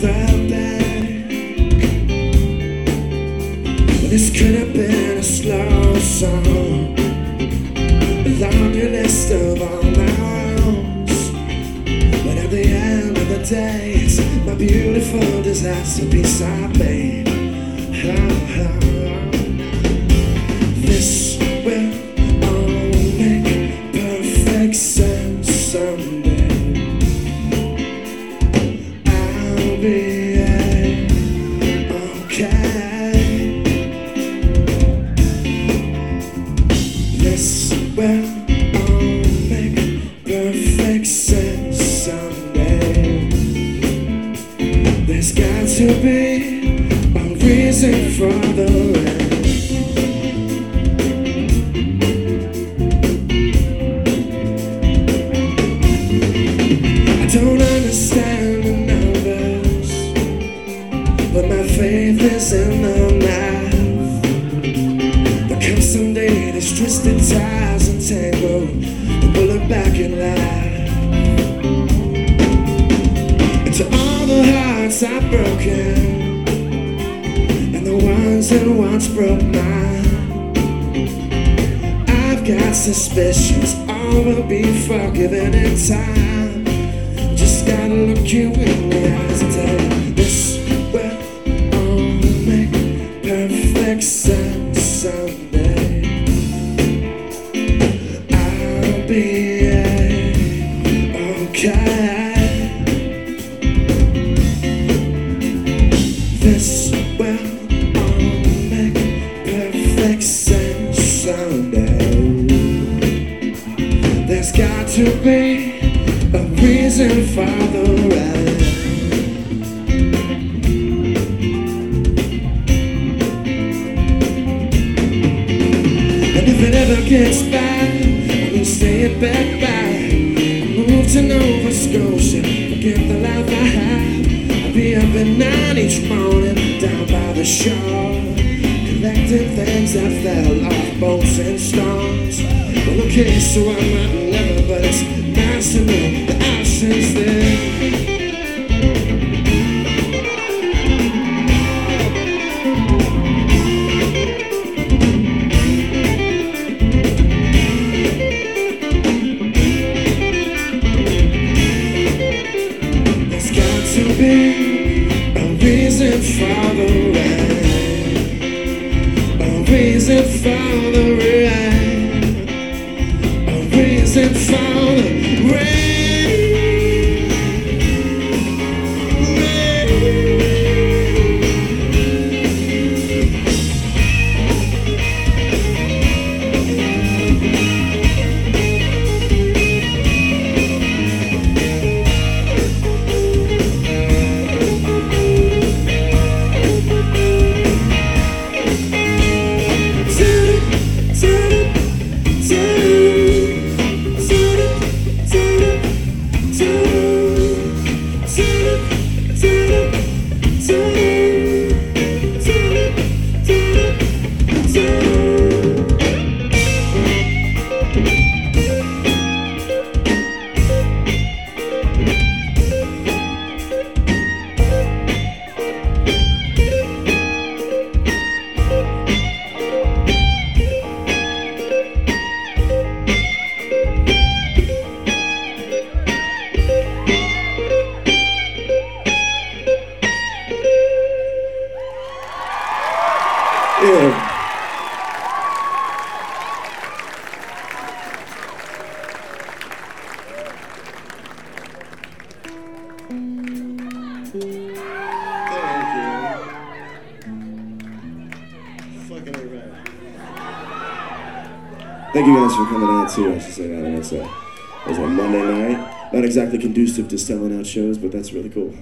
the bank. This could have been a slow song, a laundry list of all my wrongs. But at the end of the day, it's my beautiful disaster piece I made. There's got to be a reason for the rain. But my faith is in the math. The custom date is twisted ties and tango. The bullet back in life. And to all the hearts I've broken, and the ones that once broke mine. I've got suspicions all will be forgiven in time. Just gotta look you in the eyes to be a reason for the rain. And if it ever gets bad, gonna stay it back back. Move to Nova Scotia, forget the life I have. I'll be up at nine each morning, down by the shore, collecting things that fell off boats and storms. Well, okay, so I might reason for the rain. A reason for the rain. Thank you. Fucking A. Thank you guys for coming out too. I should say that. I know it's a, it was a Monday night. Not exactly conducive to selling out shows, but that's really cool.